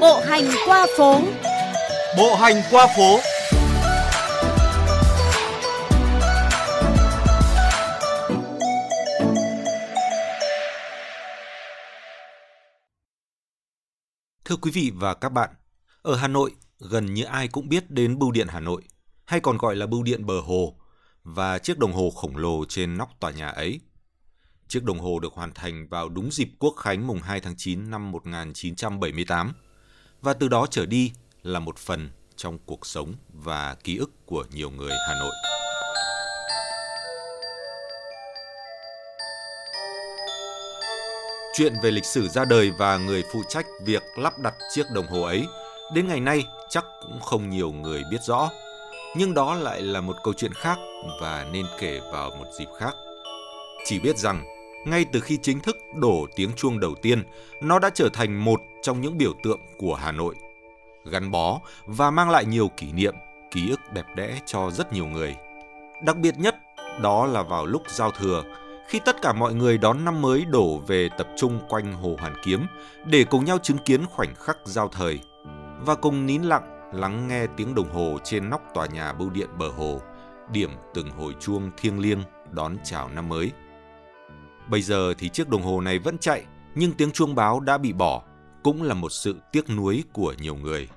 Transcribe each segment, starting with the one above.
Bộ hành qua phố. Bộ hành qua phố. Thưa quý vị và các bạn, ở Hà Nội, gần như ai cũng biết đến Bưu điện Hà Nội, hay còn gọi là Bưu điện Bờ Hồ, và chiếc đồng hồ khổng lồ trên nóc tòa nhà ấy. Chiếc đồng hồ được hoàn thành vào đúng dịp Quốc khánh mùng 2 tháng 9 năm 1978 và từ đó trở đi là một phần trong cuộc sống và ký ức của nhiều người Hà Nội. Chuyện về lịch sử ra đời và người phụ trách việc lắp đặt chiếc đồng hồ ấy đến ngày nay chắc cũng không nhiều người biết rõ. Nhưng đó lại là một câu chuyện khác và nên kể vào một dịp khác. Chỉ biết rằng, ngay từ khi chính thức đổ tiếng chuông đầu tiên, nó đã trở thành một trong những biểu tượng của Hà Nội. Gắn bó và mang lại nhiều kỷ niệm, ký ức đẹp đẽ cho rất nhiều người. Đặc biệt nhất đó là vào lúc giao thừa, khi tất cả mọi người đón năm mới đổ về tập trung quanh Hồ Hoàn Kiếm để cùng nhau chứng kiến khoảnh khắc giao thời và cùng nín lặng lắng nghe tiếng đồng hồ trên nóc tòa nhà bưu điện bờ hồ, điểm từng hồi chuông thiêng liêng đón chào năm mới. Bây giờ thì chiếc đồng hồ này vẫn chạy, nhưng tiếng chuông báo đã bị bỏ, cũng là một sự tiếc nuối của nhiều người.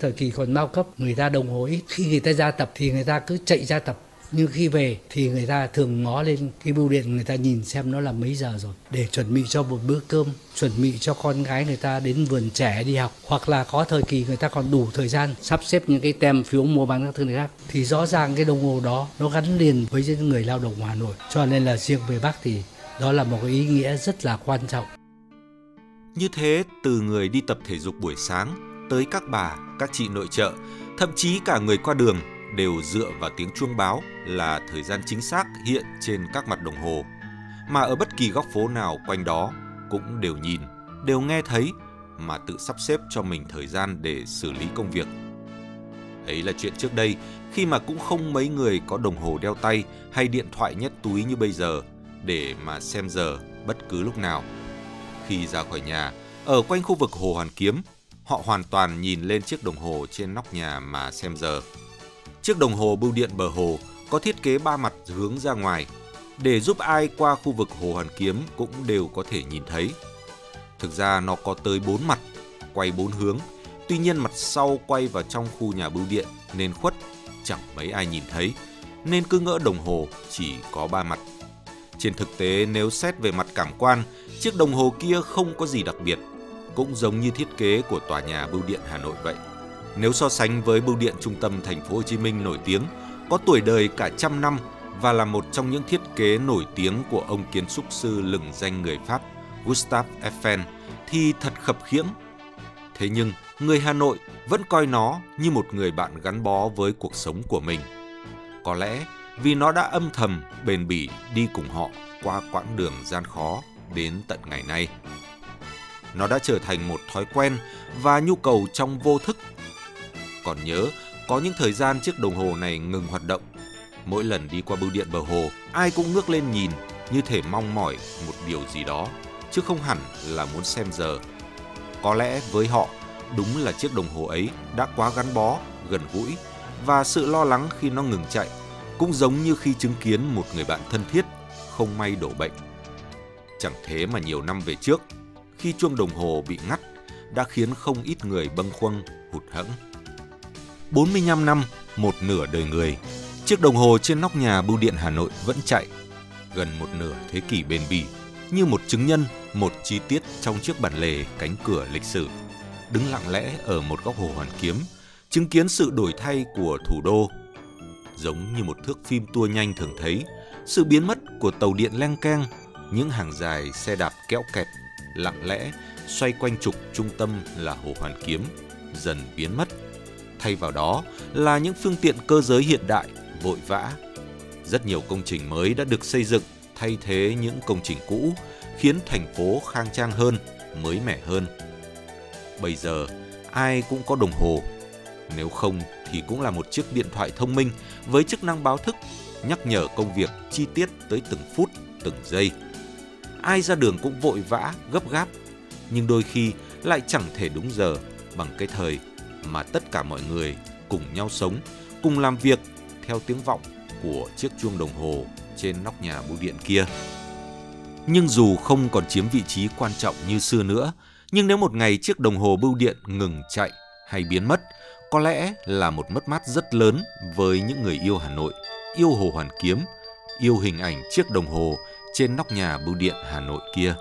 Thời kỳ còn bao cấp, người ta đồng hồ ít. Khi người ta ra tập thì người ta cứ chạy ra tập nhưng khi về thì người ta thường ngó lên cái bưu điện người ta nhìn xem nó là mấy giờ rồi để chuẩn bị cho một bữa cơm chuẩn bị cho con gái người ta đến vườn trẻ đi học hoặc là có thời kỳ người ta còn đủ thời gian sắp xếp những cái tem phiếu mua bán các thứ này khác thì rõ ràng cái đồng hồ đó nó gắn liền với những người lao động Hà Nội cho nên là riêng về Bắc thì đó là một ý nghĩa rất là quan trọng như thế từ người đi tập thể dục buổi sáng tới các bà các chị nội trợ thậm chí cả người qua đường đều dựa vào tiếng chuông báo là thời gian chính xác hiện trên các mặt đồng hồ, mà ở bất kỳ góc phố nào quanh đó cũng đều nhìn, đều nghe thấy mà tự sắp xếp cho mình thời gian để xử lý công việc. Ấy là chuyện trước đây, khi mà cũng không mấy người có đồng hồ đeo tay hay điện thoại nhét túi như bây giờ để mà xem giờ bất cứ lúc nào. Khi ra khỏi nhà, ở quanh khu vực Hồ Hoàn Kiếm, họ hoàn toàn nhìn lên chiếc đồng hồ trên nóc nhà mà xem giờ. Chiếc đồng hồ bưu điện bờ hồ có thiết kế ba mặt hướng ra ngoài để giúp ai qua khu vực Hồ Hoàn Kiếm cũng đều có thể nhìn thấy. Thực ra nó có tới bốn mặt, quay bốn hướng, tuy nhiên mặt sau quay vào trong khu nhà bưu điện nên khuất, chẳng mấy ai nhìn thấy, nên cứ ngỡ đồng hồ chỉ có ba mặt. Trên thực tế nếu xét về mặt cảm quan, chiếc đồng hồ kia không có gì đặc biệt, cũng giống như thiết kế của tòa nhà bưu điện Hà Nội vậy. Nếu so sánh với bưu điện trung tâm thành phố Hồ Chí Minh nổi tiếng, có tuổi đời cả trăm năm và là một trong những thiết kế nổi tiếng của ông kiến trúc sư lừng danh người Pháp Gustave Eiffel thì thật khập khiễng. Thế nhưng, người Hà Nội vẫn coi nó như một người bạn gắn bó với cuộc sống của mình. Có lẽ vì nó đã âm thầm, bền bỉ đi cùng họ qua quãng đường gian khó đến tận ngày nay. Nó đã trở thành một thói quen và nhu cầu trong vô thức còn nhớ có những thời gian chiếc đồng hồ này ngừng hoạt động. Mỗi lần đi qua bưu điện bờ hồ, ai cũng ngước lên nhìn như thể mong mỏi một điều gì đó, chứ không hẳn là muốn xem giờ. Có lẽ với họ, đúng là chiếc đồng hồ ấy đã quá gắn bó, gần gũi và sự lo lắng khi nó ngừng chạy cũng giống như khi chứng kiến một người bạn thân thiết không may đổ bệnh. Chẳng thế mà nhiều năm về trước, khi chuông đồng hồ bị ngắt đã khiến không ít người bâng khuâng, hụt hẫng. 45 năm, một nửa đời người, chiếc đồng hồ trên nóc nhà bưu điện Hà Nội vẫn chạy. Gần một nửa thế kỷ bền bỉ, như một chứng nhân, một chi tiết trong chiếc bản lề cánh cửa lịch sử. Đứng lặng lẽ ở một góc hồ Hoàn Kiếm, chứng kiến sự đổi thay của thủ đô. Giống như một thước phim tua nhanh thường thấy, sự biến mất của tàu điện leng keng, những hàng dài xe đạp kéo kẹt, lặng lẽ xoay quanh trục trung tâm là hồ Hoàn Kiếm, dần biến mất thay vào đó là những phương tiện cơ giới hiện đại, vội vã. Rất nhiều công trình mới đã được xây dựng thay thế những công trình cũ, khiến thành phố khang trang hơn, mới mẻ hơn. Bây giờ, ai cũng có đồng hồ. Nếu không thì cũng là một chiếc điện thoại thông minh với chức năng báo thức, nhắc nhở công việc chi tiết tới từng phút, từng giây. Ai ra đường cũng vội vã, gấp gáp, nhưng đôi khi lại chẳng thể đúng giờ bằng cái thời mà tất cả mọi người cùng nhau sống, cùng làm việc theo tiếng vọng của chiếc chuông đồng hồ trên nóc nhà bưu điện kia. Nhưng dù không còn chiếm vị trí quan trọng như xưa nữa, nhưng nếu một ngày chiếc đồng hồ bưu điện ngừng chạy hay biến mất, có lẽ là một mất mát rất lớn với những người yêu Hà Nội, yêu Hồ Hoàn Kiếm, yêu hình ảnh chiếc đồng hồ trên nóc nhà bưu điện Hà Nội kia.